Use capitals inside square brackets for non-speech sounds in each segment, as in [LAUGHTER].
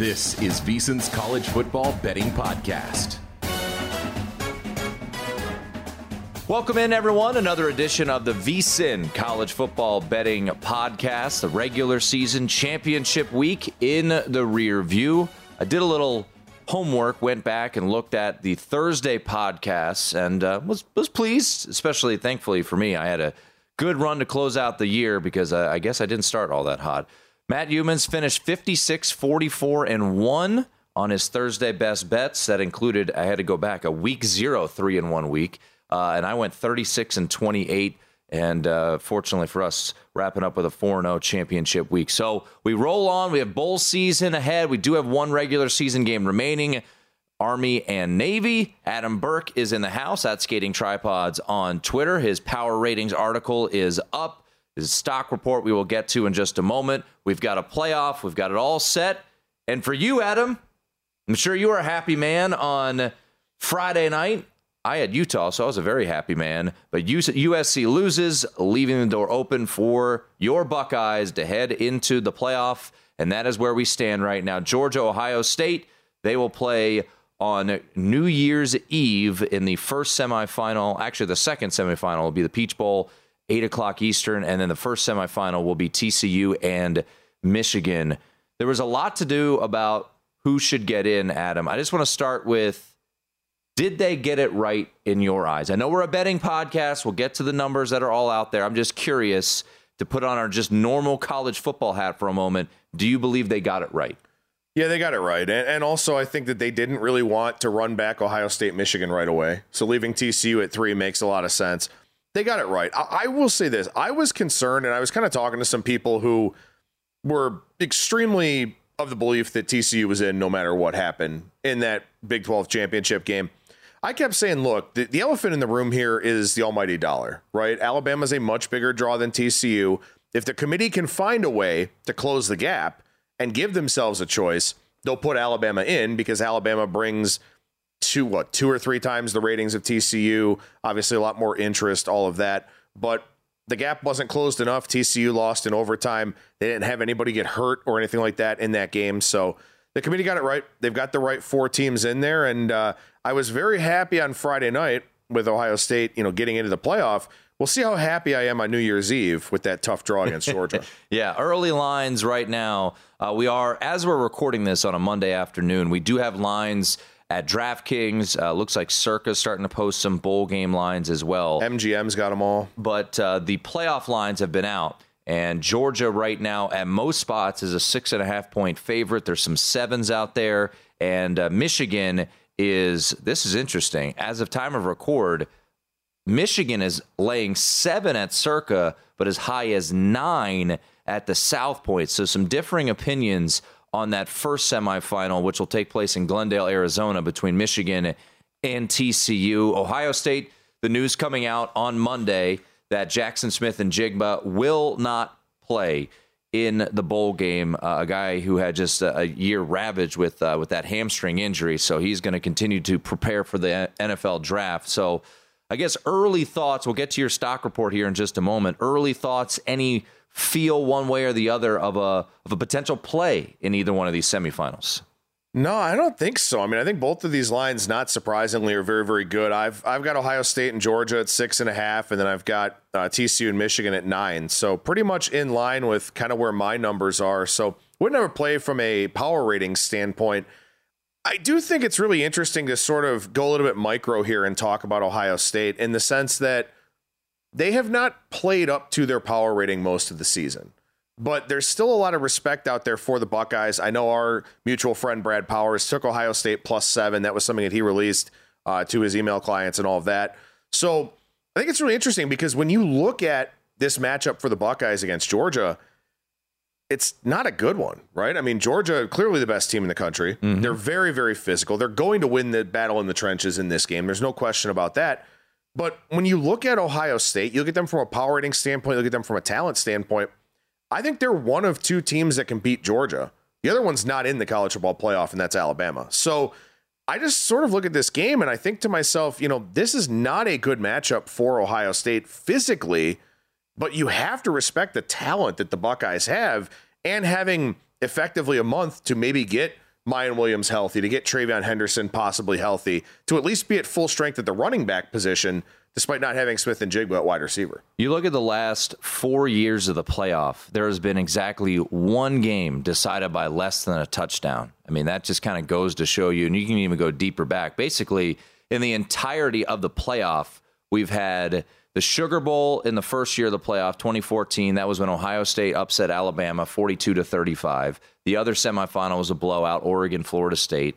This is VSiN's College Football Betting Podcast. Welcome in, everyone. Another edition of the VSiN College Football Betting Podcast, the regular season championship week in the rear view. I did a little homework, went back and looked at the Thursday podcasts, and uh, was was pleased, especially thankfully for me. I had a good run to close out the year because uh, I guess I didn't start all that hot. Matt Youmans finished 56, 44, and 1 on his Thursday best bets. That included, I had to go back, a week zero, three in one week. Uh, and I went 36 and 28. And uh, fortunately for us, wrapping up with a 4 0 championship week. So we roll on. We have bowl season ahead. We do have one regular season game remaining. Army and Navy. Adam Burke is in the house at Skating Tripods on Twitter. His power ratings article is up. His stock report we will get to in just a moment. We've got a playoff. We've got it all set. And for you, Adam, I'm sure you were a happy man on Friday night. I had Utah, so I was a very happy man. But USC loses, leaving the door open for your Buckeyes to head into the playoff. And that is where we stand right now. Georgia, Ohio State, they will play on New Year's Eve in the first semifinal. Actually, the second semifinal will be the Peach Bowl, 8 o'clock Eastern. And then the first semifinal will be TCU and Michigan. There was a lot to do about who should get in, Adam. I just want to start with did they get it right in your eyes? I know we're a betting podcast. We'll get to the numbers that are all out there. I'm just curious to put on our just normal college football hat for a moment. Do you believe they got it right? Yeah, they got it right. And, and also, I think that they didn't really want to run back Ohio State, Michigan right away. So leaving TCU at three makes a lot of sense. They got it right. I, I will say this I was concerned, and I was kind of talking to some people who were extremely of the belief that TCU was in no matter what happened in that Big 12 championship game. I kept saying, look, the, the elephant in the room here is the almighty dollar, right? Alabama's a much bigger draw than TCU. If the committee can find a way to close the gap and give themselves a choice, they'll put Alabama in because Alabama brings two what two or three times the ratings of TCU. Obviously, a lot more interest, all of that. But the gap wasn't closed enough. TCU lost in overtime. They didn't have anybody get hurt or anything like that in that game. So the committee got it right. They've got the right four teams in there, and uh, I was very happy on Friday night with Ohio State, you know, getting into the playoff. We'll see how happy I am on New Year's Eve with that tough draw against [LAUGHS] Georgia. yeah, early lines right now. Uh, we are, as we're recording this on a Monday afternoon, we do have lines at DraftKings. Uh, looks like Circa's starting to post some bowl game lines as well. MGM's got them all. But uh, the playoff lines have been out. And Georgia, right now, at most spots, is a six and a half point favorite. There's some sevens out there. And uh, Michigan is, this is interesting. As of time of record, Michigan is laying seven at Circa, but as high as nine at the South Point. So some differing opinions on that first semifinal, which will take place in Glendale, Arizona, between Michigan and TCU. Ohio State, the news coming out on Monday that Jackson Smith-Njigba will not play in the bowl game. Uh, a guy who had just a, a year ravaged with uh, with that hamstring injury, so he's going to continue to prepare for the NFL draft. So, I guess early thoughts. We'll get to your stock report here in just a moment. Early thoughts. Any feel one way or the other of a of a potential play in either one of these semifinals? No, I don't think so. I mean, I think both of these lines, not surprisingly, are very, very good. I've I've got Ohio State and Georgia at six and a half, and then I've got uh, TCU and Michigan at nine. So pretty much in line with kind of where my numbers are. So would never play from a power rating standpoint. I do think it's really interesting to sort of go a little bit micro here and talk about Ohio State in the sense that they have not played up to their power rating most of the season but there's still a lot of respect out there for the Buckeyes. I know our mutual friend Brad Powers took Ohio State plus seven. That was something that he released uh, to his email clients and all of that. So I think it's really interesting because when you look at this matchup for the Buckeyes against Georgia, it's not a good one, right? I mean, Georgia clearly the best team in the country. Mm-hmm. They're very, very physical. They're going to win the battle in the trenches in this game. There's no question about that. But when you look at Ohio State, you look at them from a power rating standpoint, you look at them from a talent standpoint I think they're one of two teams that can beat Georgia. The other one's not in the college football playoff, and that's Alabama. So I just sort of look at this game and I think to myself, you know, this is not a good matchup for Ohio State physically, but you have to respect the talent that the Buckeyes have and having effectively a month to maybe get Miyan Williams healthy, to get TreVeyon Henderson possibly healthy, to at least be at full strength at the running back position despite not having Smith-Njigba at wide receiver. You look at the last four years of the playoff, there has been exactly one game decided by less than a touchdown. I mean, that just kind of goes to show you, and you can even go deeper back. Basically, in the entirety of the playoff, we've had the Sugar Bowl in the first year of the playoff, 2014. That was when Ohio State upset Alabama 42 to 35. The other semifinal was a blowout, Oregon, Florida State.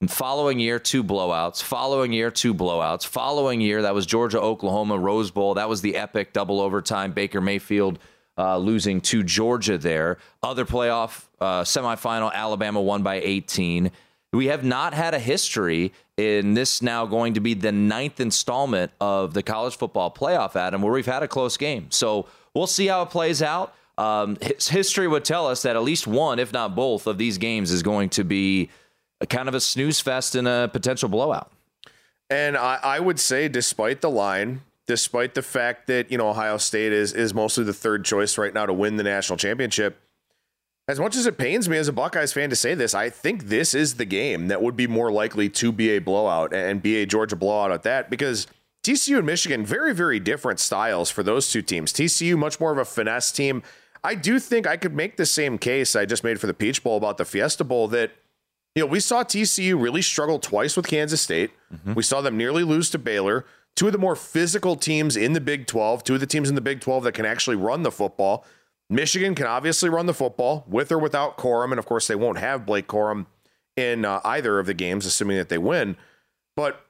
And following year, two blowouts. Following year, two blowouts. Following year, that was Georgia, Oklahoma, Rose Bowl. That was the epic double overtime. Baker Mayfield uh, losing to Georgia there. Other playoff uh, semifinal, Alabama won by 18. We have not had a history in this now going to be the ninth installment of the college football playoff, Adam, where we've had a close game. So we'll see how it plays out. Um, history would tell us that at least one, if not both, of these games is going to be kind of a snooze fest and a potential blowout. And I, I would say, despite the line, despite the fact that you know Ohio State is is mostly the third choice right now to win the national championship. As much as it pains me as a Buckeyes fan to say this, I think this is the game that would be more likely to be a blowout and be a Georgia blowout at that because TCU and Michigan very very different styles for those two teams. TCU much more of a finesse team. I do think I could make the same case I just made for the Peach Bowl about the Fiesta Bowl that you know, we saw TCU really struggle twice with Kansas State. Mm-hmm. We saw them nearly lose to Baylor. Two of the more physical teams in the Big 12, two of the teams in the Big 12 that can actually run the football. Michigan can obviously run the football with or without Corum. And of course, they won't have Blake Corum in uh, either of the games, assuming that they win. But,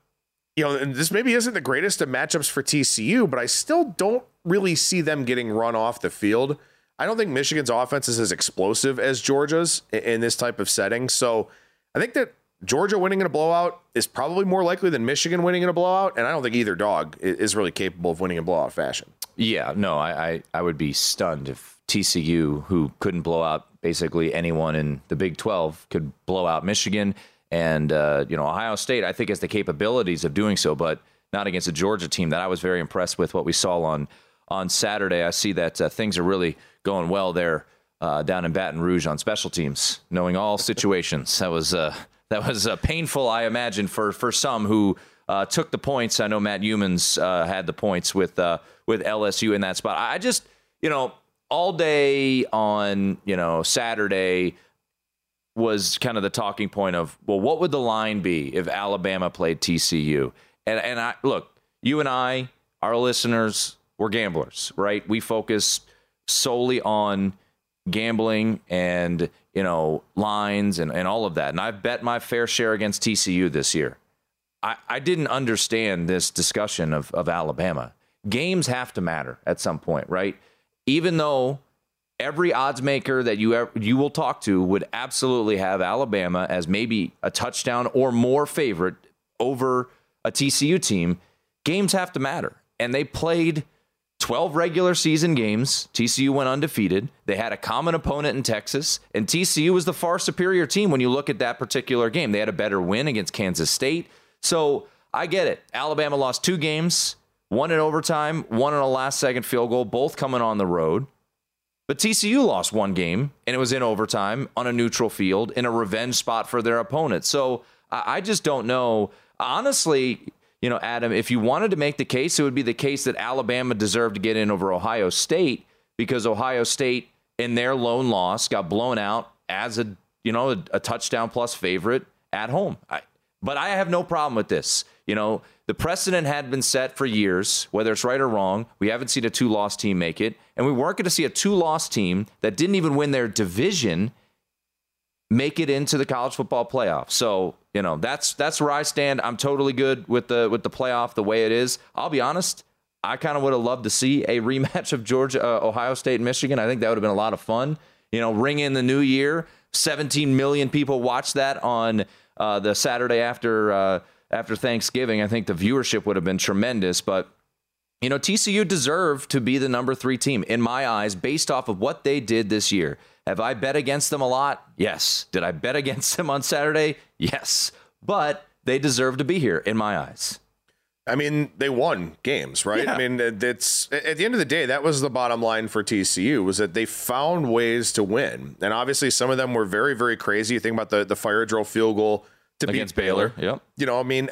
you know, this maybe isn't the greatest of matchups for TCU, but I still don't really see them getting run off the field. I don't think Michigan's offense is as explosive as Georgia's in this type of setting. So, I think that Georgia winning in a blowout is probably more likely than Michigan winning in a blowout, and I don't think either dog is really capable of winning in blowout fashion. Yeah, no, I, I, I would be stunned if TCU, who couldn't blow out basically anyone in the Big 12, could blow out Michigan. And, uh, you know, Ohio State, I think, has the capabilities of doing so, but not against a Georgia team that I was very impressed with what we saw on, on Saturday. I see that uh, things are really going well there uh, down in Baton Rouge on special teams, knowing all [LAUGHS] situations. That was uh, that was uh, painful, I imagine, for for some who uh, took the points. I know Matt Youmans uh, had the points with uh, with LSU in that spot. I just, you know, all day on you know Saturday, was kind of the talking point of, well, what would the line be if Alabama played TCU? And and I look, you and I, our listeners, we're gamblers, right? We focus solely on gambling and you know lines and, and all of that. And I've bet my fair share against TCU this year. I, I didn't understand this discussion of, of Alabama. Games have to matter at some point, right? Even though every odds maker that you ever, you will talk to would absolutely have Alabama as maybe a touchdown or more favorite over a TCU team. Games have to matter, and they played 12 regular season games. TCU went undefeated. They had a common opponent in Texas, and TCU was the far superior team when you look at that particular game. They had a better win against Kansas State. So I get it. Alabama lost two games, one in overtime, one in a last second field goal, both coming on the road. But TCU lost one game, and it was in overtime on a neutral field in a revenge spot for their opponent. So I just don't know. Honestly, you know, Adam, if you wanted to make the case, it would be the case that Alabama deserved to get in over Ohio State because Ohio State, in their lone loss, got blown out as a you know a, a touchdown plus favorite at home. I, but I have no problem with this. You know, the precedent had been set for years, whether it's right or wrong. We haven't seen a two loss team make it. And we weren't going to see a two loss team that didn't even win their division make it into the college football playoff. So, you know, that's that's where I stand. I'm totally good with the with the playoff the way it is. I'll be honest, I kind of would have loved to see a [LAUGHS] rematch of Georgia, uh, Ohio State, and Michigan. I think that would have been a lot of fun. You know, ring in the new year. 17 million people watched that on uh, the Saturday after uh, after Thanksgiving. I think the viewership would have been tremendous, but you know TCU deserved to be the number three team in my eyes, based off of what they did this year. Have I bet against them a lot? Yes. Did I bet against them on Saturday? Yes. But they deserve to be here in my eyes. I mean, they won games, right? Yeah. I mean, it's at the end of the day, that was the bottom line for TCU was that they found ways to win, and obviously some of them were very, very crazy. You think about the the fire drill field goal to against beat Baylor. Baylor. Yep. You know, I mean,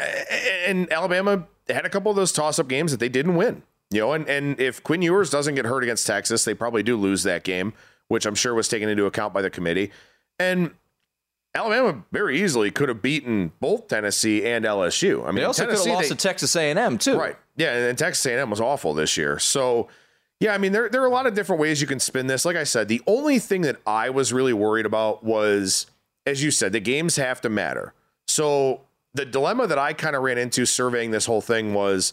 and Alabama had a couple of those toss up games that they didn't win. You know, and and if Quinn Ewers doesn't get hurt against Texas, they probably do lose that game, which I'm sure was taken into account by the committee. And Alabama very easily could have beaten both Tennessee and LSU. I mean, they also Tennessee, could have lost they, to Texas A&M too. Right. Yeah, and, and Texas A&M was awful this year. So, yeah, I mean, there there are a lot of different ways you can spin this. Like I said, the only thing that I was really worried about was, as you said, the games have to matter. So the dilemma that I kind of ran into surveying this whole thing was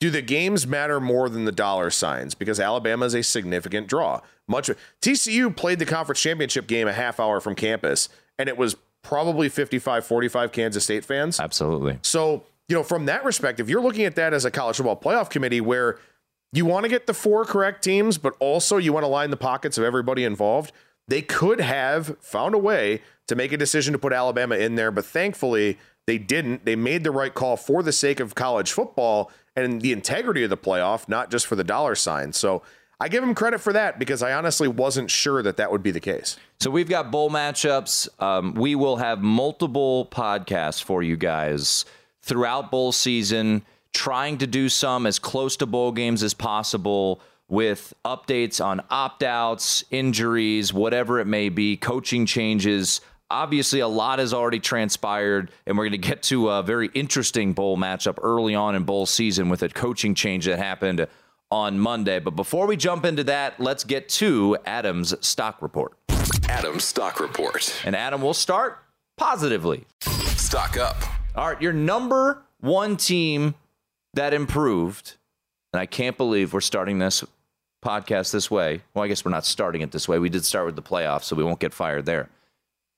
do the games matter more than the dollar signs? Because Alabama is a significant draw. Much TCU played the conference championship game a half hour from campus, and it was probably 55 45 Kansas State fans. Absolutely. So, you know, from that perspective, you're looking at that as a college football playoff committee where you want to get the four correct teams, but also you want to line the pockets of everybody involved. They could have found a way to make a decision to put Alabama in there, but thankfully they didn't. They made the right call for the sake of college football and the integrity of the playoff, not just for the dollar sign. So I give them credit for that because I honestly wasn't sure that that would be the case. So we've got bowl matchups. Um, we will have multiple podcasts for you guys throughout bowl season, trying to do some as close to bowl games as possible with updates on opt outs, injuries, whatever it may be, coaching changes obviously a lot has already transpired, and we're going to get to a very interesting bowl matchup early on in bowl season with a coaching change that happened on Monday. But before we jump into that, let's get to Adam's stock report. Adam's stock report. And Adam, we'll start positively. Stock up. All right, your number one team that improved, and I can't believe we're starting this podcast this way. Well, I guess we're not starting it this way. We did start with the playoffs, so we won't get fired there.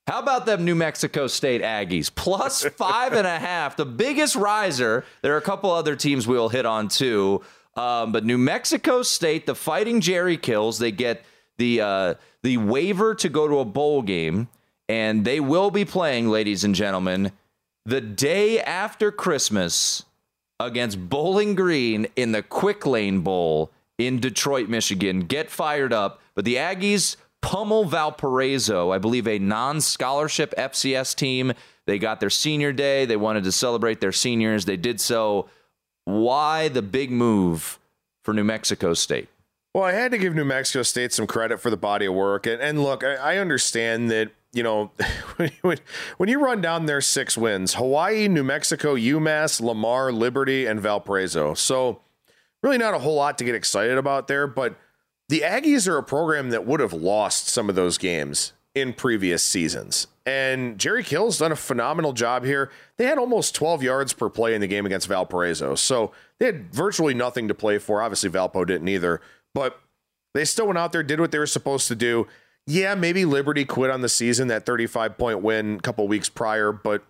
How about them New Mexico State Aggies? [LAUGHS] Plus five and a half, the biggest riser. There are a couple other teams we'll hit on too. Um, but New Mexico State, the Fighting Jerry Kills, they get the uh, the waiver to go to a bowl game, and they will be playing, ladies and gentlemen, the day after Christmas against Bowling Green in the Quick Lane Bowl in Detroit, Michigan. Get fired up. But the Aggies pummel Valparaiso, I believe a non scholarship FCS team. They got their senior day. They wanted to celebrate their seniors. They did so. Why the big move for New Mexico State? Well, I had to give New Mexico State some credit for the body of work. And, and look, I, I understand that you know, [LAUGHS] when you run down their six wins, Hawaii, New Mexico, UMass, Lamar, Liberty, and Valparaiso. So really not a whole lot to get excited about there, but the Aggies are a program that would have lost some of those games in previous seasons. And Jerry Kill's done a phenomenal job here. They had almost 12 yards per play in the game against Valparaiso. So they had virtually nothing to play for. Obviously, Valpo didn't either, but they still went out there, did what they were supposed to do. Yeah, maybe Liberty quit on the season, that 35 point win a couple weeks prior, but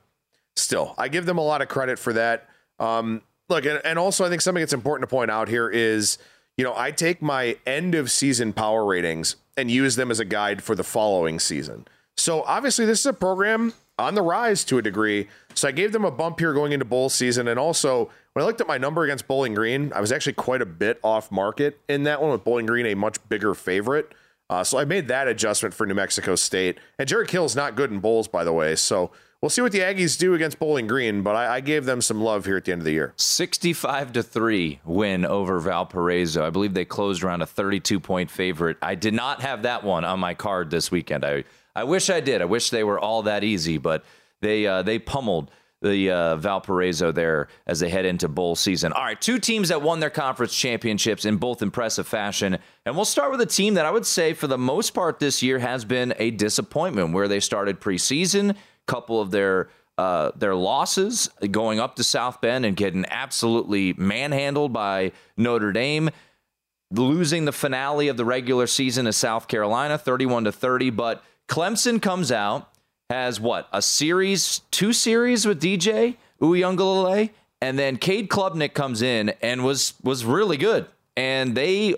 still, I give them a lot of credit for that. Um, look, and, and also I think something that's important to point out here is, you know, I take my end of season power ratings and use them as a guide for the following season. So obviously, this is a program on the rise to a degree. So I gave them a bump here going into bowl season. And also, when I looked at my number against Bowling Green, I was actually quite a bit off market in that one with Bowling Green a much bigger favorite. Uh, so I made that adjustment for New Mexico State. And Jerry Kill's not good in bowls, by the way. So we'll see what the Aggies do against Bowling Green, but I, I, gave them some love here at the end of the year. 65 to 3 win over Valparaiso. I believe they closed around a 32 point favorite. I did not have that one on my card this weekend. I, I wish I did. I wish they were all that easy, but they uh, they pummeled the uh, Valparaiso there as they head into bowl season. All right, two teams that won their conference championships in both impressive fashion. And we'll start with a team that I would say, for the most part this year, has been a disappointment where they started preseason couple of their uh, their losses going up to South Bend and getting absolutely manhandled by Notre Dame, losing the finale of the regular season to South Carolina, 31 to 30. But Clemson comes out, has what a series, two series with DJ Uiagalelei, and then Cade Klubnik comes in and was was really good, and they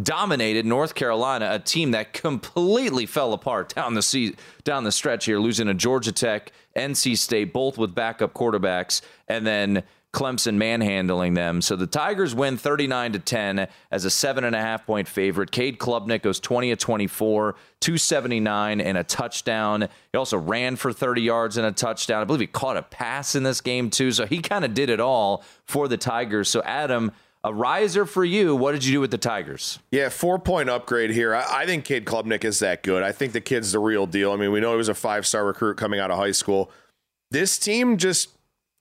dominated North Carolina, a team that completely fell apart down the down the stretch here, losing to Georgia Tech, NC State, both with backup quarterbacks, and then Clemson manhandling them. So the Tigers win 39 to 10 as a seven and a half point favorite. Cade Klubnik goes 20 of 24, 279 and a touchdown. He also ran for 30 yards and a touchdown. I believe he caught a pass in this game too. So he kind of did it all for the Tigers. So Adam, a riser for you. What did you do with the Tigers? Yeah, four point upgrade here. I, I think Cade Klubnik is that good. I think the kid's the real deal. I mean, we know he was a five star recruit coming out of high school. This team just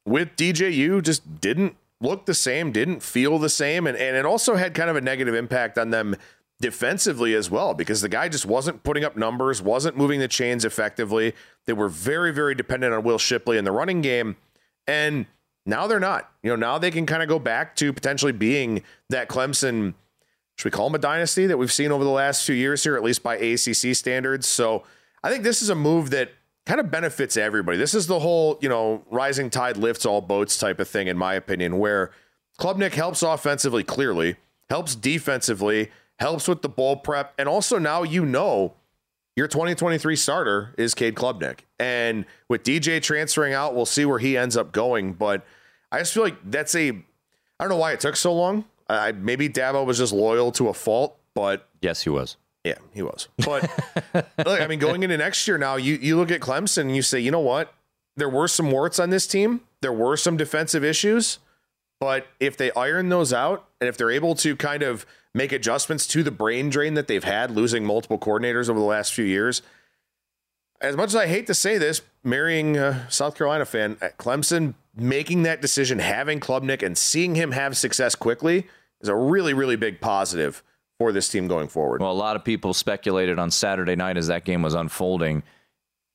with DJU just didn't look the same, didn't feel the same, and, and it also had kind of a negative impact on them defensively as well because the guy just wasn't putting up numbers, wasn't moving the chains effectively. They were very, very dependent on Will Shipley in the running game. And now they're not. You know, now they can kind of go back to potentially being that Clemson, should we call them a dynasty that we've seen over the last few years here, at least by ACC standards. So I think this is a move that kind of benefits everybody. This is the whole, you know, rising tide lifts all boats type of thing, in my opinion, where Klubnik helps offensively, clearly, helps defensively, helps with the bowl prep. And also now you know your 2023 starter is Cade Klubnik. And with DJ transferring out, we'll see where he ends up going. But I just feel like that's a I don't know why it took so long. I, maybe Dabo was just loyal to a fault, but yes, he was. Yeah, he was. But [LAUGHS] look, I mean, going into next year now, you you look at Clemson and you say, you know what? There were some warts on this team. There were some defensive issues, but if they iron those out and if they're able to kind of make adjustments to the brain drain that they've had losing multiple coordinators over the last few years, as much as I hate to say this, marrying a South Carolina fan, at Clemson making that decision, having Klubnik and seeing him have success quickly is a really, really big positive for this team going forward. Well, a lot of people speculated on Saturday night as that game was unfolding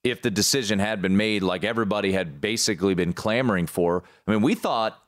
if the decision had been made like everybody had basically been clamoring for. I mean, we thought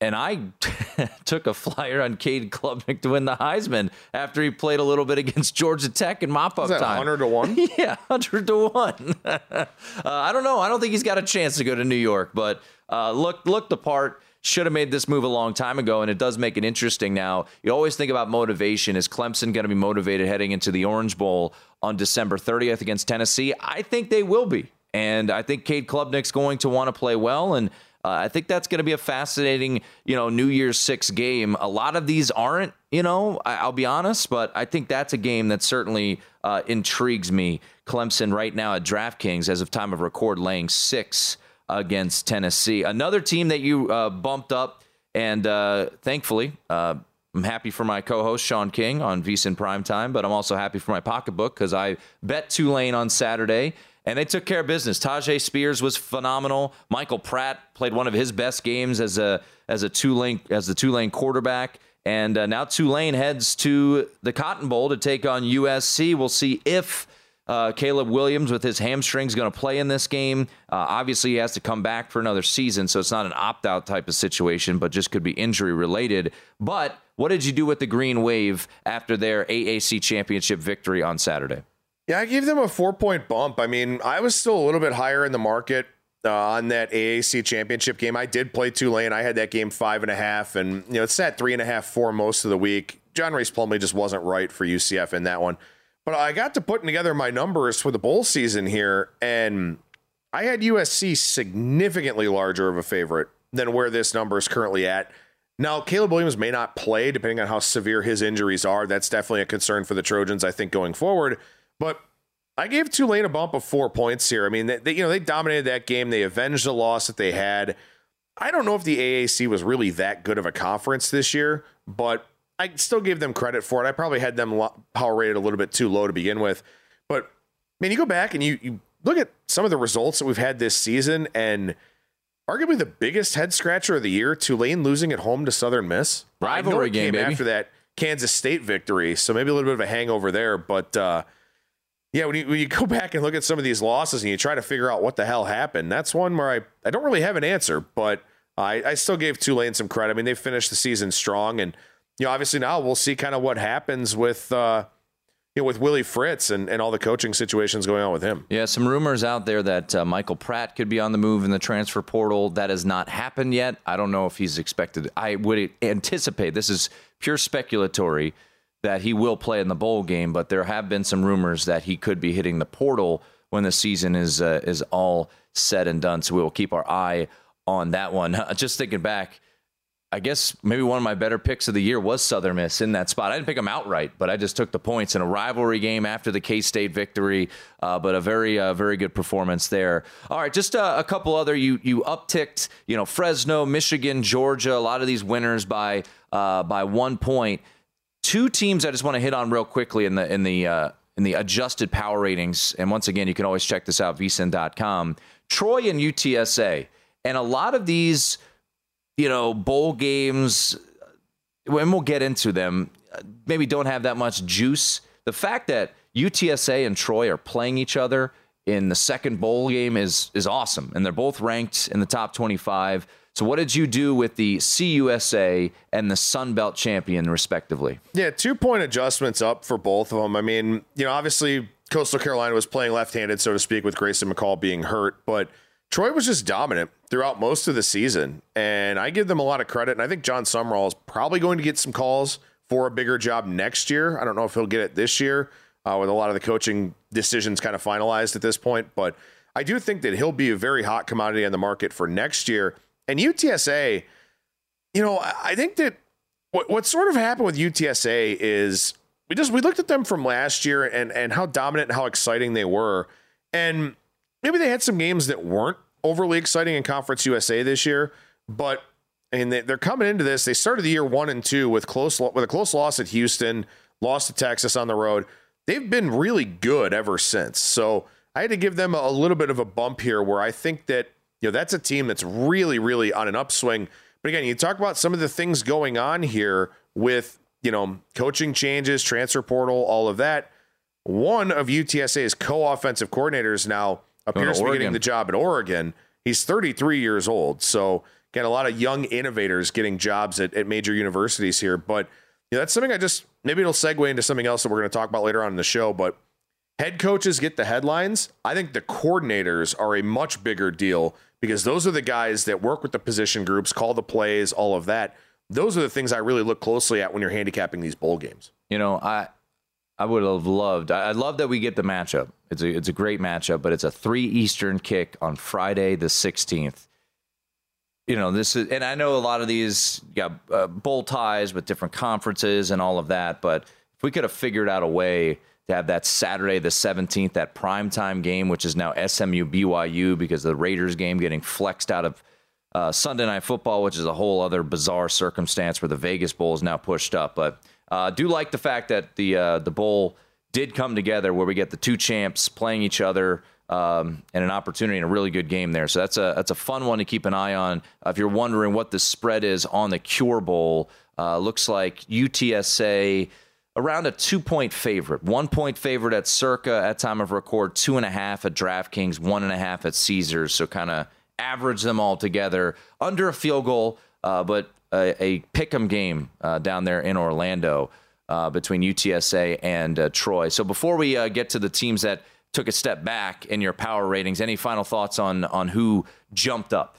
and I [LAUGHS] took a flyer on Cade Klubnik to win the Heisman after he played a little bit against Georgia Tech in mop up time. 100 to 1? yeah, 100 to 1. [LAUGHS] [LAUGHS] uh, I don't know. I don't think he's got a chance to go to New York, but uh, look, look the part. Should have made this move a long time ago, and it does make it interesting now. You always think about motivation. Is Clemson going to be motivated heading into the Orange Bowl on December 30th against Tennessee? I think they will be. And I think Cade Klubnik's going to want to play well. And uh, I think that's going to be a fascinating, you know, New Year's Six game. A lot of these aren't, you know, I, will be honest, but I think that's a game that certainly uh, intrigues me. Clemson right now at DraftKings, as of time of record, laying six against Tennessee. Another team that you uh, bumped up, and uh, thankfully, uh, I'm happy for my co-host Sean King on Prime Primetime, but I'm also happy for my pocketbook because I bet Tulane on Saturday and they took care of business. Tyjae Spears was phenomenal. Michael Pratt played one of his best games as a as a Tulane as the Tulane quarterback. And uh, now Tulane heads to the Cotton Bowl to take on USC. We'll see if uh, Caleb Williams with his hamstrings going to play in this game. Uh, obviously, he has to come back for another season, so it's not an opt out type of situation, but just could be injury related. But what did you do with the Green Wave after their AAC championship victory on Saturday? Yeah, I gave them a four point bump. I mean, I was still a little bit higher in the market uh, on that AAC championship game. I did play Tulane. I had that game five and a half, and you know it sat three and a half, four most of the week. John Rhys Plumlee just wasn't right for UCF in that one. But I got to putting together my numbers for the bowl season here, and I had USC significantly larger of a favorite than where this number is currently at. Now, Caleb Williams may not play depending on how severe his injuries are. That's definitely a concern for the Trojans, I think, going forward. But I gave Tulane a bump of four points here. I mean, they, they, you know they dominated that game. They avenged the loss that they had. I don't know if the AAC was really that good of a conference this year, but I still gave them credit for it. I probably had them power rated a little bit too low to begin with. But man, you go back and you you look at some of the results that we've had this season, and arguably the biggest head scratcher of the year, Tulane losing at home to Southern Miss. Rivalry game, baby. after that Kansas State victory, so maybe a little bit of a hangover there. But uh, yeah, when you when you go [LAUGHS] back and look at some of these losses and you try to figure out what the hell happened, that's one where I I don't really have an answer, but I I still gave Tulane some credit. I mean, they finished the season strong and you know, obviously now we'll see kind of what happens with uh, you know with Willie Fritz and, and all the coaching situations going on with him. Yeah, some rumors out there that uh, Michael Pratt could be on the move in the transfer portal. That has not happened yet. I don't know if he's expected. I would anticipate this is pure speculatory that he will play in the bowl game, but there have been some rumors that he could be hitting the portal when the season is uh, is all said and done. So we will keep our eye on that one. [LAUGHS] Just thinking back I guess maybe one of my better picks of the year was Southern Miss in that spot. I didn't pick them outright, but I just took the points in a rivalry game after the K State victory. Uh, but a very, uh, very good performance there. All right, just uh, a couple other you you upticked. You know, Fresno, Michigan, Georgia. A lot of these winners by uh, by one point. Two teams I just want to hit on real quickly in the in the uh, in the adjusted power ratings. And once again, you can always check this out vsin.com. Troy and UTSA, and a lot of these you know, bowl games, and we'll get into them, maybe don't have that much juice. The fact that UTSA and Troy are playing each other in the second bowl game is is awesome, and they're both ranked in the top 25. So, what did you do with the CUSA and the Sun Belt champion, respectively? Yeah, two point adjustments up for both of them. I mean, you know, obviously Coastal Carolina was playing left handed, so to speak, with Grayson McCall being hurt, but Troy was just dominant throughout most of the season, and I give them a lot of credit. And I think Jon Sumrall is probably going to get some calls for a bigger job next year. I don't know if he'll get it this year uh, with a lot of the coaching decisions kind of finalized at this point, but I do think that he'll be a very hot commodity on the market for next year. And UTSA, you know, I think that what, what sort of happened with UTSA is we just we looked at them from last year and and how dominant and how exciting they were, and maybe they had some games that weren't overly exciting in Conference USA this year, but and they're coming into this. They started the year one and two with close with a close loss at Houston, lost to Texas on the road. They've been really good ever since. So I had to give them a little bit of a bump here, where I think that you know that's a team that's really, really on an upswing. But again, you talk about some of the things going on here with you know coaching changes, transfer portal, all of that. One of UTSA's co-offensive coordinators now appears to be getting the job at Oregon. He's 33 years old. So, again, a lot of young innovators getting jobs at, at major universities here. But you know, that's something I just maybe it'll segue into something else that we're going to talk about later on in the show. But head coaches get the headlines. I think the coordinators are a much bigger deal because those are the guys that work with the position groups, call the plays, all of that. Those are the things I really look closely at when you're handicapping these bowl games. You know, I I would have loved. I love that we get the matchup. It's a it's a great matchup, but it's a three Eastern kick on Friday the sixteenth. You know this is, and I know a lot of these got uh, bowl ties with different conferences and all of that. But if we could have figured out a way to have that Saturday the seventeenth, that primetime game, which is now SMU BYU because the Raiders game getting flexed out of uh, Sunday Night Football, which is a whole other bizarre circumstance where the Vegas Bowl is now pushed up, but uh, do like the fact that the uh, the bowl did come together where we get the two champs playing each other um, and an opportunity and a really good game there. So that's a that's a fun one to keep an eye on. Uh, if you're wondering what the spread is on the Cure Bowl, uh, looks like UTSA around a two point favorite, one point favorite at Circa at time of record, two and a half at DraftKings, one and a half at Caesars. So kind of average them all together under a field goal, uh, but a, a pick'em game uh, down there in Orlando. Uh, between UTSA and uh, Troy. So before we uh, get to the teams that took a step back in your power ratings. Any final thoughts on on who jumped up?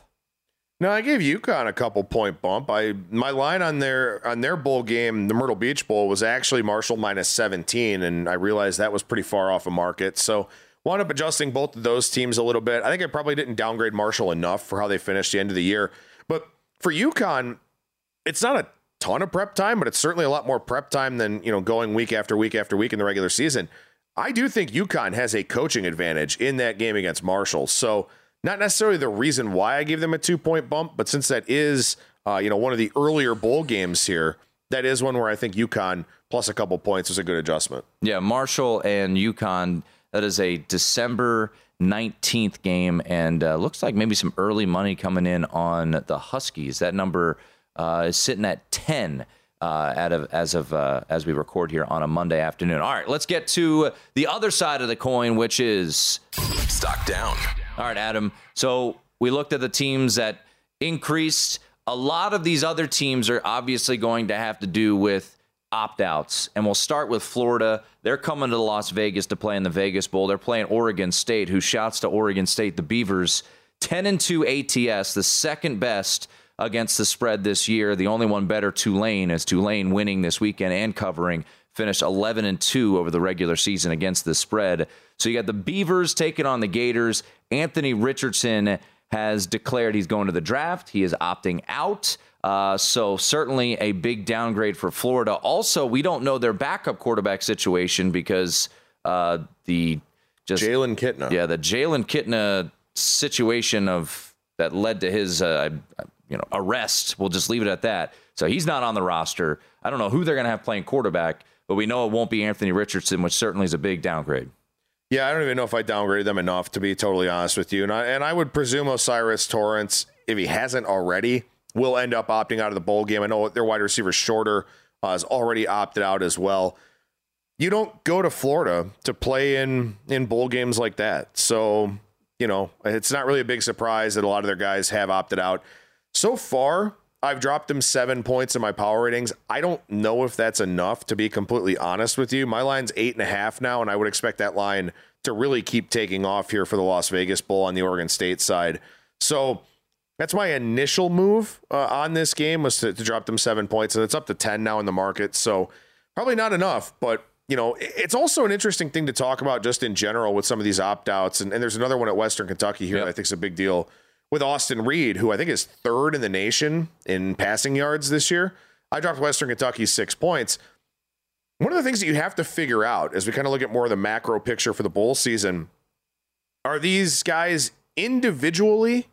No, I gave UConn a couple point bump. I my line on their on their bowl game, the Myrtle Beach Bowl, was actually Marshall minus 17, and I realized that was pretty far off a of market. So wound up adjusting both of those teams a little bit. I think I probably didn't downgrade Marshall enough for how they finished the end of the year. But for UConn, it's not a ton of prep time, but it's certainly a lot more prep time than you know going week after week after week in the regular season. I do think UConn has a coaching advantage in that game against Marshall. So not necessarily the reason why I gave them a two point bump, but since that is uh, you know one of the earlier bowl games here, that is one where I think UConn plus a couple points is a good adjustment. Yeah, Marshall and UConn. That is a December 19th game, and uh, looks like maybe some early money coming in on the Huskies. That number is sitting at 10 uh, of, as of uh, as we record here on a Monday afternoon. All right, let's get to the other side of the coin, which is stock down. All right, Adam. So we looked at the teams that increased. A lot of these other teams are obviously going to have to do with opt outs. And we'll start with Florida. They're coming to Las Vegas to play in the Vegas Bowl. They're playing Oregon State, who shouts to Oregon State, the Beavers. 10 and 2 ATS, the second best against the spread this year. The only one better, Tulane, as Tulane winning this weekend and covering, finished 11 and 2 over the regular season against the spread. So you got the Beavers taking on the Gators. Anthony Richardson has declared he's going to the draft. He is opting out. Uh, so certainly a big downgrade for Florida. Also, we don't know their backup quarterback situation because uh, the just Jalen Kitna. Yeah, the Jalen Kitna situation of that led to his uh, you know arrest. We'll just leave it at that. So he's not on the roster. I don't know who they're going to have playing quarterback, but we know it won't be Anthony Richardson, which certainly is a big downgrade. Yeah, I don't even know if I downgraded them enough to be totally honest with you. And I, and I would presume O'Cyrus Torrence, if he hasn't already, will end up opting out of the bowl game. I know their wide receiver Shorter uh, has already opted out as well. You don't go to Florida to play in in bowl games like that. So, you know, it's not really a big surprise that a lot of their guys have opted out. So far, I've dropped them seven points in my power ratings. I don't know if that's enough to be completely honest with you. My line's eight and a half now, and I would expect that line to really keep taking off here for the Las Vegas Bowl on the Oregon State side. So that's my initial move uh, on this game was to, to drop them seven points, and it's up to 10 now in the market. So probably not enough, but you know, it's also an interesting thing to talk about just in general with some of these opt outs. And, and, there's another one at Western Kentucky here yep. that I think is a big deal with Austin Reed, who I think is third in the nation in passing yards this year. I dropped Western Kentucky six points. One of the things that you have to figure out as we kind of look at more of the macro picture for the bowl season are these guys individually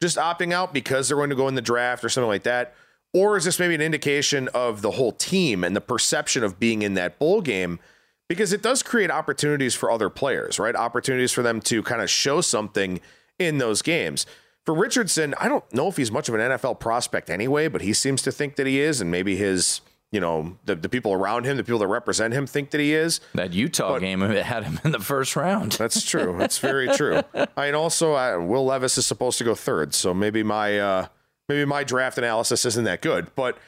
just opting out because they're going to go in the draft or something like that? Or is this maybe an indication of the whole team and the perception of being in that bowl game? Because it does create opportunities for other players, right? Opportunities for them to kind of show something in those games. For Richardson, I don't know if he's much of an NFL prospect anyway, but he seems to think that he is, and maybe his you know the, the people around him, the people that represent him, think that he is. That Utah but, game [LAUGHS] had him in the first round. That's [LAUGHS] true. That's very true. I and also uh, Will Levis is supposed to go third, so maybe my uh, maybe my draft analysis isn't that good. But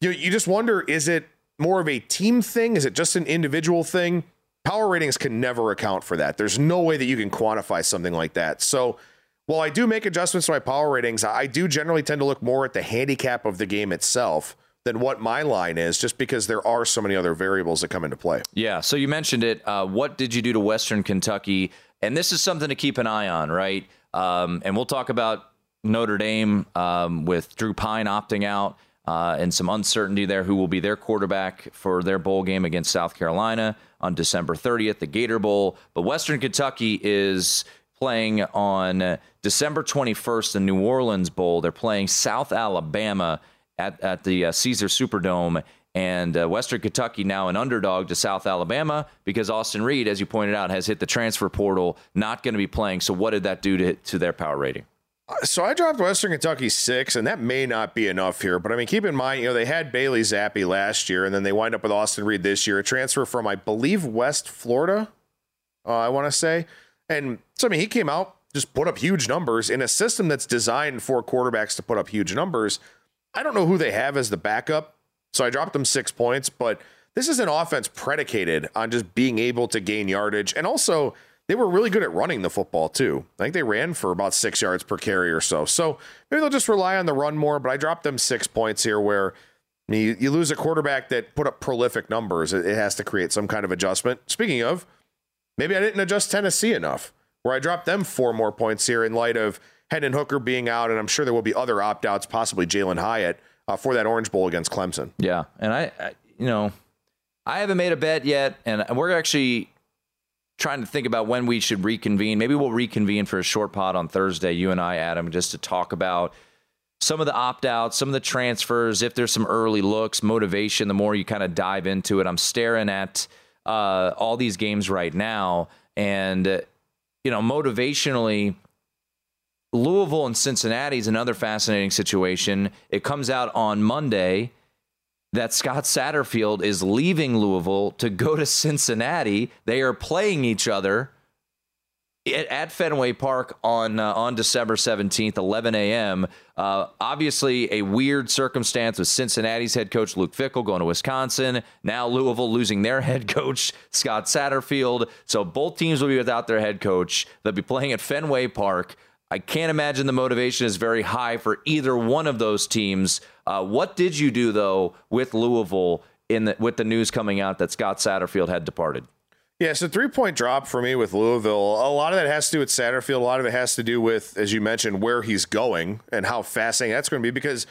you you just wonder: is it more of a team thing? Is it just an individual thing? Power ratings can never account for that. There's no way that you can quantify something like that. So while I do make adjustments to my power ratings, I do generally tend to look more at the handicap of the game itself than what my line is, just because there are so many other variables that come into play. Yeah. So you mentioned it. Uh, what did you do to Western Kentucky? And this is something to keep an eye on, right? Um, and we'll talk about Notre Dame um, with Drew Pyne opting out uh, and some uncertainty there who will be their quarterback for their bowl game against South Carolina on December 30th, the Gator Bowl. But Western Kentucky is playing on December 21st, the New Orleans Bowl. They're playing South Alabama at, at the uh, Caesars Superdome. And uh, Western Kentucky now an underdog to South Alabama because Austin Reed, as you pointed out, has hit the transfer portal, not going to be playing. So, what did that do to, to their power rating? So I dropped Western Kentucky six, and that may not be enough here. But I mean, keep in mind, you know, they had Bailey Zappe last year, and then they wind up with Austin Reed this year, a transfer from, I believe, West Florida, uh, I want to say. And so, I mean, he came out, just put up huge numbers in a system that's designed for quarterbacks to put up huge numbers. I don't know who they have as the backup, so I dropped them six points, but this is an offense predicated on just being able to gain yardage and also they were really good at running the football too. I think they ran for about six yards per carry or so. So maybe they'll just rely on the run more. But I dropped them six points here, where you, you lose a quarterback that put up prolific numbers. It has to create some kind of adjustment. Speaking of, maybe I didn't adjust Tennessee enough, where I dropped them four more points here in light of Hendon Hooker being out, and I'm sure there will be other opt outs, possibly Jalin Hyatt uh, for that Orange Bowl against Clemson. Yeah, and I, I, you know, I haven't made a bet yet, and we're actually trying to think about when we should reconvene. Maybe we'll reconvene for a short pod on Thursday, you and I, Adam, just to talk about some of the opt outs, some of the transfers, if there's some early looks, motivation, the more you kind of dive into it. I'm staring at uh, all these games right now, and, you know, motivationally, Louisville and Cincinnati is another fascinating situation. It comes out on Monday that Scott Satterfield is leaving Louisville to go to Cincinnati. They are playing each other at Fenway Park on uh, on December 17th, 11 a.m. Uh, obviously, a weird circumstance with Cincinnati's head coach Luke Fickell going to Wisconsin. Now Louisville losing their [LAUGHS] head coach Scott Satterfield. So both teams will be without their head coach. They'll be playing at Fenway Park. I can't imagine the motivation is very high for either one of those teams. Uh, what did you do though with Louisville in the, with the news coming out that Scott Satterfield had departed? Yeah, so three point drop for me with Louisville. A lot of that has to do with Satterfield. A lot of it has to do with, as you mentioned, where he's going and how fascinating that's going to be because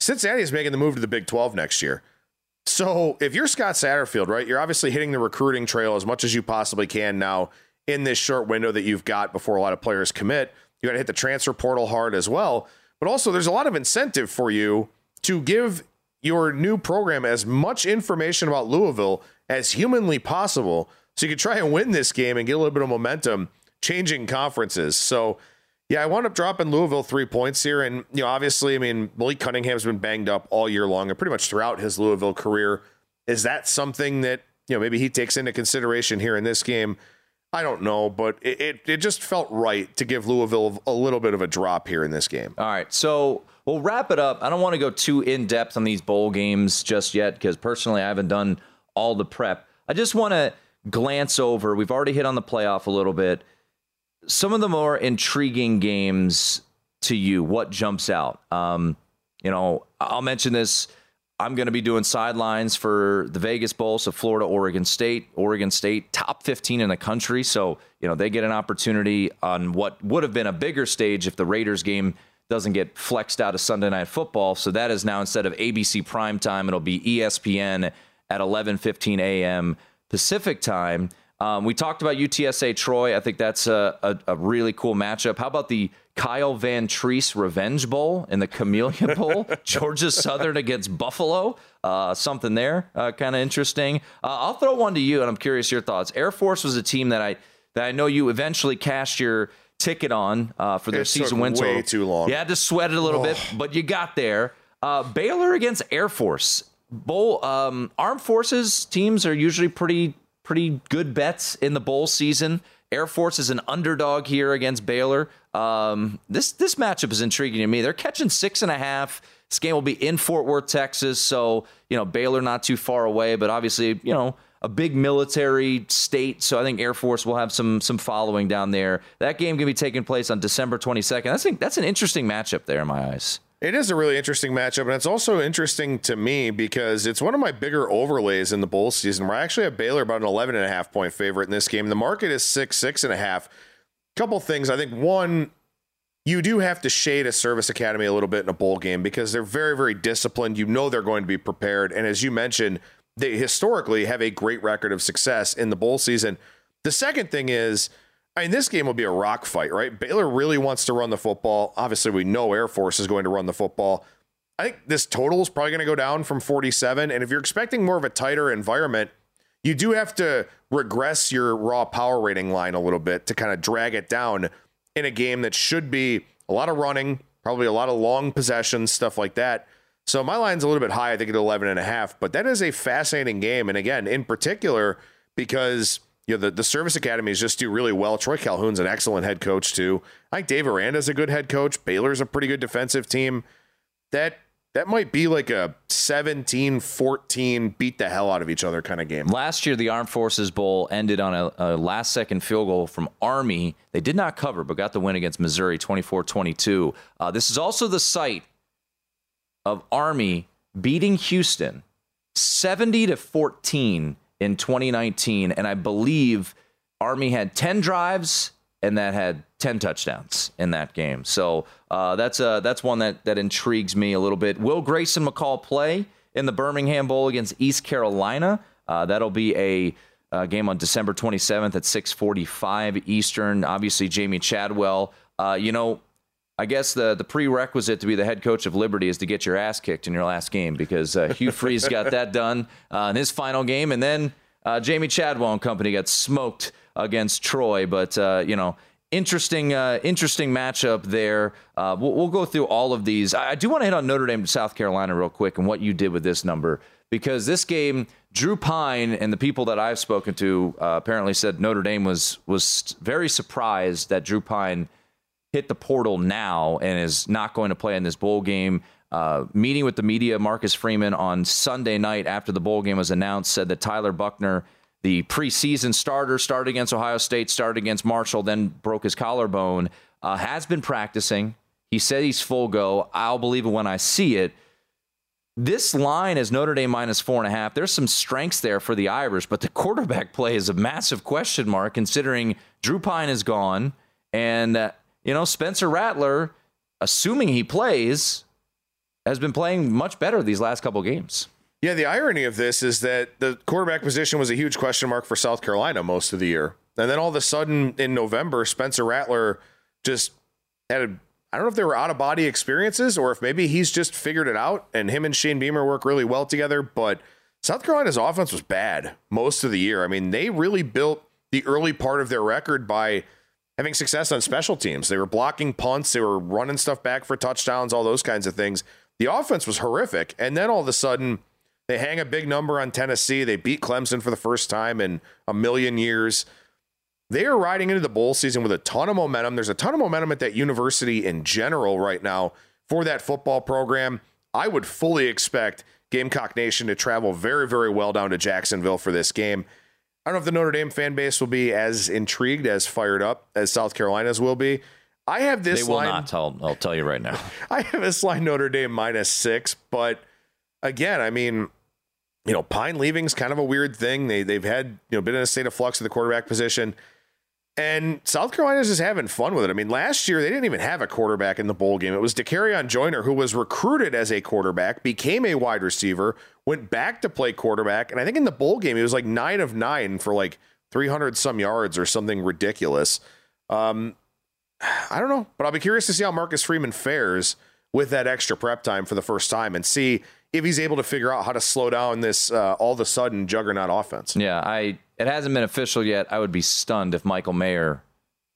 Cincinnati is making the move to the Big 12 next year. So if you're Scott Satterfield, right, you're obviously hitting the recruiting trail as much as you possibly can now in this short window that you've got before a lot of players commit. You got to hit the transfer portal hard as well. But also, there's a lot of incentive for you to give your new program as much information about Louisville as humanly possible so you can try and win this game and get a little bit of momentum changing conferences. So, yeah, I wound up dropping Louisville three points here. And, you know, obviously, I mean, Malik Cunningham's been banged up all year long and pretty much throughout his Louisville career. Is that something that, you know, maybe he takes into consideration here in this game? I don't know, but it, it, it, just felt right to give Louisville a little bit of a drop here in this game. All right. So we'll wrap it up. I don't want to go too in depth on these bowl games just yet because personally I haven't done all the prep. I just want to glance over. We've already hit on the playoff a little bit. Some of the more intriguing games to you, what jumps out? Um, you know, I'll mention this I'm going to be doing sidelines for the Vegas Bowl, so Florida, Oregon State, Oregon State, top 15 in the country. So, you know, they get an opportunity on what would have been a bigger stage if the Raiders game doesn't get flexed out of Sunday Night Football. So that is now instead of ABC prime time, it'll be ESPN at 11:15 a.m. Pacific time. Um, we talked about UTSA Troy. I think that's a, a, a, really cool matchup. How about the Kyle Vantrease Revenge Bowl and the Camellia [LAUGHS] Bowl? Georgia Southern against Buffalo. Uh, something there, uh, kind of interesting. Uh, I'll throw one to you, and I'm curious your thoughts. Air Force was a team that I that I know you eventually cashed your ticket on uh, for their it season win. Way too long. You had to sweat it a little oh. bit, but you got there. Uh, Baylor against Air Force. Bowl um, armed forces teams are usually pretty pretty good bets in the bowl season. Air Force is an underdog here against Baylor. Um, this this matchup is intriguing to me. They're catching six and a half. This game will be in Fort Worth, Texas. So you know Baylor not too far away, but obviously you know a big military state. So I think Air Force will have some some following down there. That game can be taking place on December 22nd. I think that's an interesting matchup there in my eyes. It is a really interesting matchup, and it's also interesting to me because it's one of my bigger overlays in the bowl season where I actually have Baylor about an 11 and a half point favorite in this game. The market is six, six and a half. Couple things. I think one, you do have to shade a service academy a little bit in a bowl game because they're very, very disciplined. You know they're going to be prepared. And as you mentioned, they historically have a great record of success in the bowl season. The second thing is, I mean, this game will be a rock fight, right? Baylor really wants to run the football. Obviously, we know Air Force is going to run the football. I think this total is probably going to go down from 47. And if you're expecting more of a tighter environment, you do have to regress your raw power rating line a little bit to kind of drag it down in a game that should be a lot of running, probably a lot of long possessions, stuff like that. So my line's a little bit high, I think at 11 and a half, but that is a fascinating game. And again, in particular, because you know the, the service academies just do really well. Troy Calhoun's an excellent head coach too. I think Dave Aranda's a good head coach. Baylor's a pretty good defensive team. That that might be like a 17-14 beat the hell out of each other kind of game. Last year, the Armed Forces Bowl ended on a, a last second field goal from Army. They did not cover, but got the win against Missouri 24 22. Uh, this is also the site of Army beating Houston 70 to 14 in 2019. And I believe Army had 10 drives and that had 10 touchdowns in that game. So uh, that's uh, that's one that, that intrigues me a little bit. Will Grayson McCall play in the Birmingham Bowl against East Carolina? Uh, that'll be a uh, game on December 27th at 6:45 Eastern. Obviously, Jamey Chadwell. Uh, you know, I guess the the prerequisite to be the head coach of Liberty is to get your ass kicked in your last game because uh, Hugh Freeze got that done uh, in his final game, and then uh, Jamey Chadwell and company got smoked against Troy. But uh, you know, interesting uh, interesting matchup there. Uh, we'll, we'll, go through all of these. I, I do want to hit on Notre Dame, South Carolina, real quick, and what you did with this number because this game, Drew Pyne and the people that I've spoken to apparently said Notre Dame was was very surprised that Drew Pyne hit the portal now and is not going to play in this bowl game. Uh, meeting with the media, Marcus Freeman on Sunday night after the bowl game was announced said that Tyler Buchner, the preseason starter, started against Ohio State, started against Marshall, then broke his collarbone, uh, has been practicing. He said he's full go. I'll believe it when I see it. This line is Notre Dame minus four and a half. There's some strengths there for the Irish, but the quarterback play is a massive question mark considering Drew Pyne is gone and uh, you know, Spencer Rattler, assuming he plays, has been playing much better these last couple games. Yeah, the irony of this is that the quarterback position was a huge question mark for South Carolina most of the year. And then all of a sudden in November, Spencer Rattler just had a I don't know if they were out of body experiences or if maybe he's just figured it out and him and Shane Beamer work really well together. But South Carolina's offense was bad most of the year. I mean, they really built the early part of their record by having success on special teams. They were blocking punts, they were running stuff back for touchdowns, all those kinds of things. The offense was horrific. And then all of a sudden, they hang a big number on Tennessee. They beat Clemson for the first time in a million years. They are riding into the bowl season with a ton of momentum. There's a ton of momentum at that university in general right now for that football program. I would fully expect Gamecock Nation to travel very, very well down to Jacksonville for this game. I don't know if the Notre Dame fan base will be as intrigued, as fired up as South Carolina's will be. I have this they will line. Not tell, I'll tell you right now. [LAUGHS] I have this line Notre Dame minus six, but again, I mean, you know, Pyne leaving is kind of a weird thing. They they've had you know been in a state of flux at the quarterback position. And South Carolina's just having fun with it. I mean, last year they didn't even have a quarterback in the bowl game. It was Dakereon Joyner, who was recruited as a quarterback, became a wide receiver, went back to play quarterback, and I think in the bowl game he was like nine of nine for like 300 some yards or something ridiculous. Um, I don't know, but I'll be curious to see how Marcus Freeman fares with that extra prep time for the first time and see if he's able to figure out how to slow down this uh, all of a sudden juggernaut offense. Yeah, I it hasn't been official yet. I would be stunned if Michael Mayer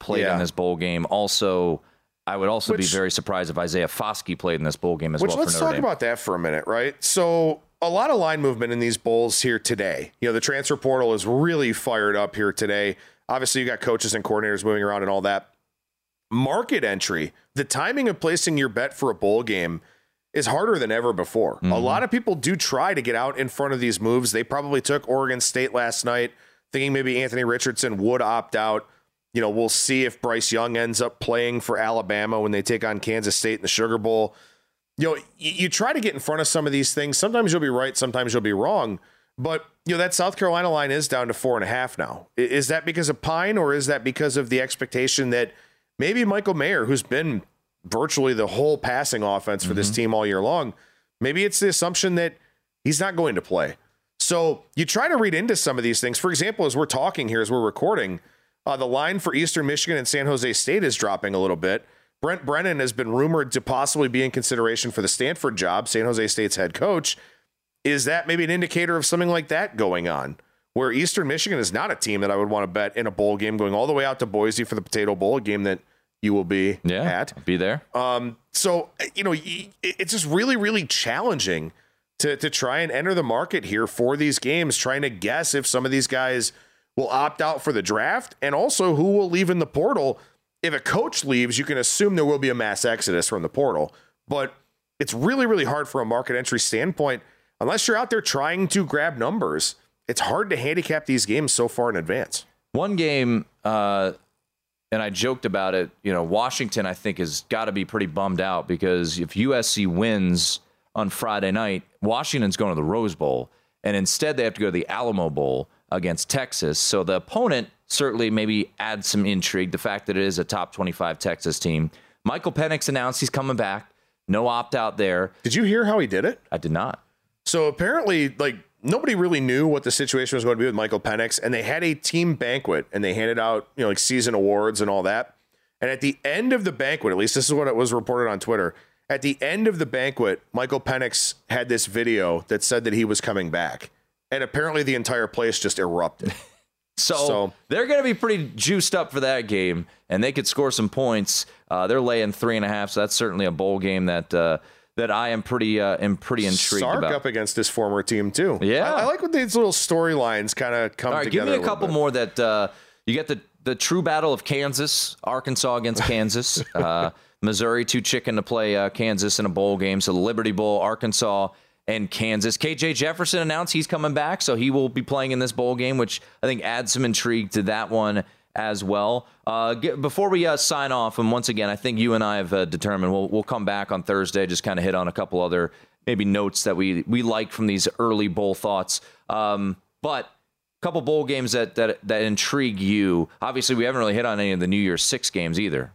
played yeah. in this bowl game. Also, I would also which, be very surprised if Isaiah Foskey played in this bowl game as which, well. Let's talk Dame. about that for a minute, right? So a lot of line movement in these bowls here today. You know, the transfer portal is really fired up here today. Obviously, you got coaches and coordinators moving around and all that. Market entry, the timing of placing your bet for a bowl game is harder than ever before. Mm-hmm. A lot of people do try to get out in front of these moves. They probably took Oregon State last night, thinking maybe Anthony Richardson would opt out. You know, we'll see if Bryce Young ends up playing for Alabama when they take on Kansas State in the Sugar Bowl. You know, you, you try to get in front of some of these things. Sometimes you'll be right, sometimes you'll be wrong. But you know that South Carolina line is down to four and a half now. Is that because of Pyne, or is that because of the expectation that maybe Michael Mayer, who's been virtually the whole passing offense for mm-hmm. this team all year long. Maybe it's the assumption that he's not going to play. So you try to read into some of these things. For example, as we're talking here, as we're recording, uh, the line for Eastern Michigan and San Jose State is dropping a little bit. Brent Brennan has been rumored to possibly be in consideration for the Stanford job, San Jose State's head coach. Is that maybe an indicator of something like that going on? Where Eastern Michigan is not a team that I would want to bet in a bowl game, going all the way out to Boise for the Potato Bowl, a game that you will be Yeah, at. be there. Um, so you know, it's just really, really challenging to to try and enter the market here for these games, trying to guess if some of these guys will opt out for the draft, and also who will leave in the portal. If a coach leaves, you can assume there will be a mass exodus from the portal, but it's really, really hard from a market entry standpoint unless you're out there trying to grab numbers. It's hard to handicap these games so far in advance. One game, uh, and I joked about it. You know, Washington, I think, has got to be pretty bummed out because if USC wins on Friday night, Washington's going to the Rose Bowl, and instead they have to go to the Alamo Bowl against Texas. So the opponent certainly maybe adds some intrigue. The fact that it is a top 25 Texas team. Michael Penix announced he's coming back. No opt out there. Did you hear how he did it? I did not. So apparently, like nobody really knew what the situation was going to be with Michael Penix, and they had a team banquet and they handed out you know like season awards and all that. And at the end of the banquet, at least this is what it was reported on Twitter. At the end of the banquet, Michael Penix had this video that said that he was coming back, and apparently the entire place just erupted. [LAUGHS] So, So- they're going to be pretty juiced up for that game, and they could score some points. Uh, they're laying three and a half, so that's certainly a bowl game that uh, that I am pretty uh, am pretty intrigued Sark about. up against his former team too. Yeah. I, I like when these little storylines kind of come All right, give me a little couple bit. more that uh, you get the the true battle of Kansas, Arkansas against [LAUGHS] Kansas, uh, Missouri too chicken to play uh, Kansas in a bowl game, so the Liberty Bowl, Arkansas and Kansas. KJ Jefferson announced he's coming back, so he will be playing in this bowl game, which I think adds some intrigue to that one as well. Uh, get, before we uh, sign off, and once again, I think you and I have uh, determined we'll we'll come back on Thursday, just kind of hit on a couple other maybe notes that we we like from these early bowl thoughts. Um, but a couple bowl games that, that that intrigue you. Obviously, we haven't really hit on any of the New Year's Six games either.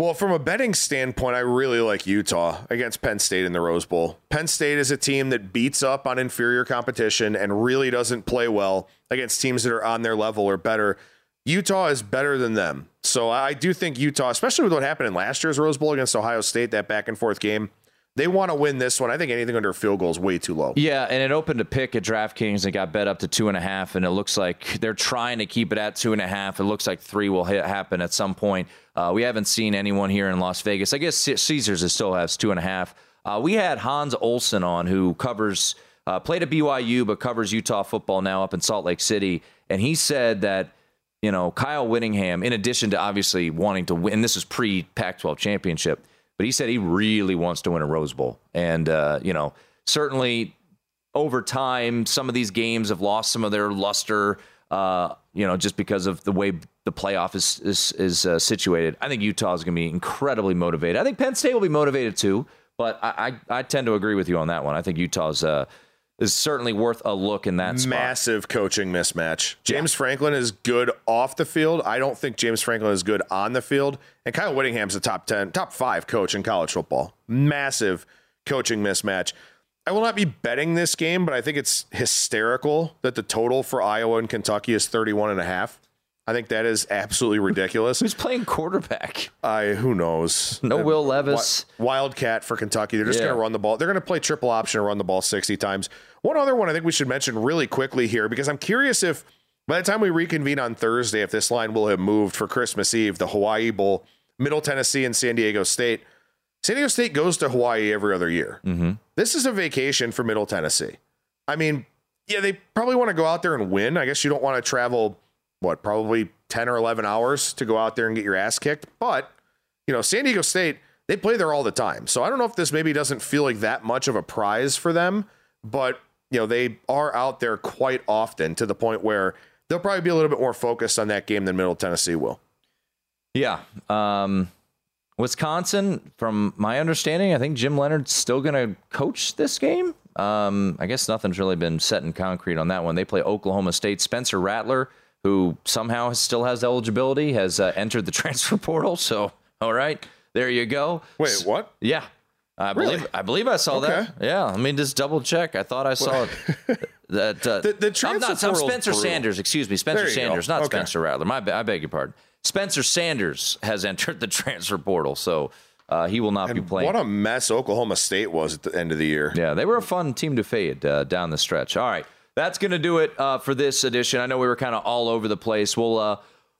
Well, from a betting standpoint, I really like Utah against Penn State in the Rose Bowl. Penn State is a team that beats up on inferior competition and really doesn't play well against teams that are on their level or better. Utah is better than them. So I do think Utah, especially with what happened in last year's Rose Bowl against Ohio State, that back and forth game, they want to win this one. I think anything under field goal is way too low. Yeah, and it opened a pick at DraftKings and got bet up to two and a half, and it looks like they're trying to keep it at two and a half. It looks like three will hit, happen at some point. Uh, we haven't seen anyone here in Las Vegas. I guess Caesars is still has two and a half. Uh, we had Hans Olsen on, who covers uh, played at BYU but covers Utah football now up in Salt Lake City, and he said that you know Kyle Whittingham, in addition to obviously wanting to win, this is pre Pac-12 championship, but he said he really wants to win a Rose Bowl, and uh, you know certainly over time, some of these games have lost some of their luster. Uh, you know, just because of the way the playoff is is, is uh, situated. I think Utah is going to be incredibly motivated. I think Penn State will be motivated too, but I I, I tend to agree with you on that one. I think Utah's uh, is certainly worth a look in that spot. Massive coaching mismatch. James Franklin is good off the field. I don't think James Franklin is good on the field. And Kyle Whittingham's a top 10, top five coach in college football. Massive coaching mismatch. I will not be betting this game, but I think it's hysterical that the total for Iowa and Kentucky is 31 and a half. I think that is absolutely [LAUGHS] ridiculous. Who's playing quarterback? I who knows? No Uh, Will Levis. Wildcat for Kentucky. They're just Yeah. going to run the ball. They're going to play triple option and run the ball 60 times. One other one I think we should mention really quickly here because I'm curious if by the time we reconvene on Thursday, if this line will have moved for Christmas Eve, the Hawaii Bowl, Middle Tennessee and San Diego State. San Diego State goes to Hawaii every other year. Mm-hmm. This is a vacation for Middle Tennessee. I mean, yeah, they probably want to go out there and win. I guess you don't want to travel, what, probably 10 or 11 hours to go out there and get your ass kicked. But, you know, San Diego State, they play there all the time. So I don't know if this maybe doesn't feel like that much of a prize for them, but, you know, they are out there quite often to the point where they'll probably be a little bit more focused on that game than Middle Tennessee will. Yeah. Um, Wisconsin, from my understanding, I think Jim Leonhard's still going to coach this game. Um, I guess nothing's really been set in concrete on that one. They play Oklahoma State. Spencer Rattler, who somehow still has eligibility, has uh, entered the [LAUGHS] transfer portal. So, all right, there you go. Wait, what? Yeah. I believe I believe I saw Okay. that. Yeah, I mean, just double check. I thought I saw it. [LAUGHS] that uh, The- the I'm not I'm Spencer. Sanders. Excuse me, Spencer you go. Sanders, not Okay. Spencer Rattler. My I beg your pardon. Spencer Sanders has entered the [LAUGHS] transfer portal, so uh, he will not and be playing. What a mess Oklahoma State was at the end of the year. Yeah, they were a fun team to fade uh, down the stretch. All right, that's going to do it uh, for this edition. I know we were kind of all over the place. We'll uh,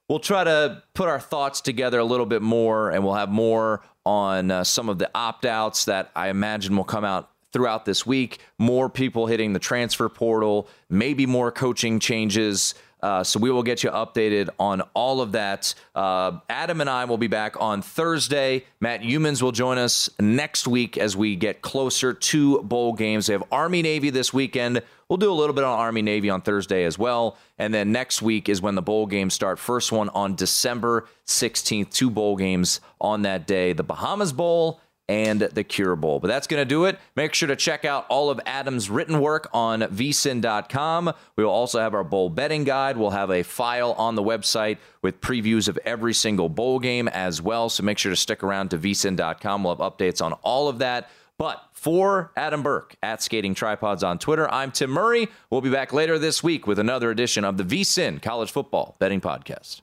we'll try to put our thoughts together a little bit more, and we'll have more on uh, some of the opt outs that I imagine will come out throughout this week. More people hitting the transfer portal, maybe more coaching changes. Uh, so we will get you updated on all of that. Uh, Adam and I will be back on Thursday. Matt Youmans will join us next week as we get closer to bowl games. They have Army Navy this weekend. We'll do a little bit on Army Navy on Thursday as well. And then next week is when the bowl games start. First one on December 16th. Two bowl games on that day the Bahamas Bowl and the Cure Bowl. But that's going to do it. Make sure to check out all of Adam's written work on vsin.com. We will also have our bowl betting guide. We'll have a file on the website with previews of every single bowl game as well. So make sure to stick around to vsin.com. We'll have updates on all of that. But for Adam Burke at Skating Tripods on Twitter, I'm Tim Murray. We'll be back later this week with another edition of the VSIN College Football Betting Podcast.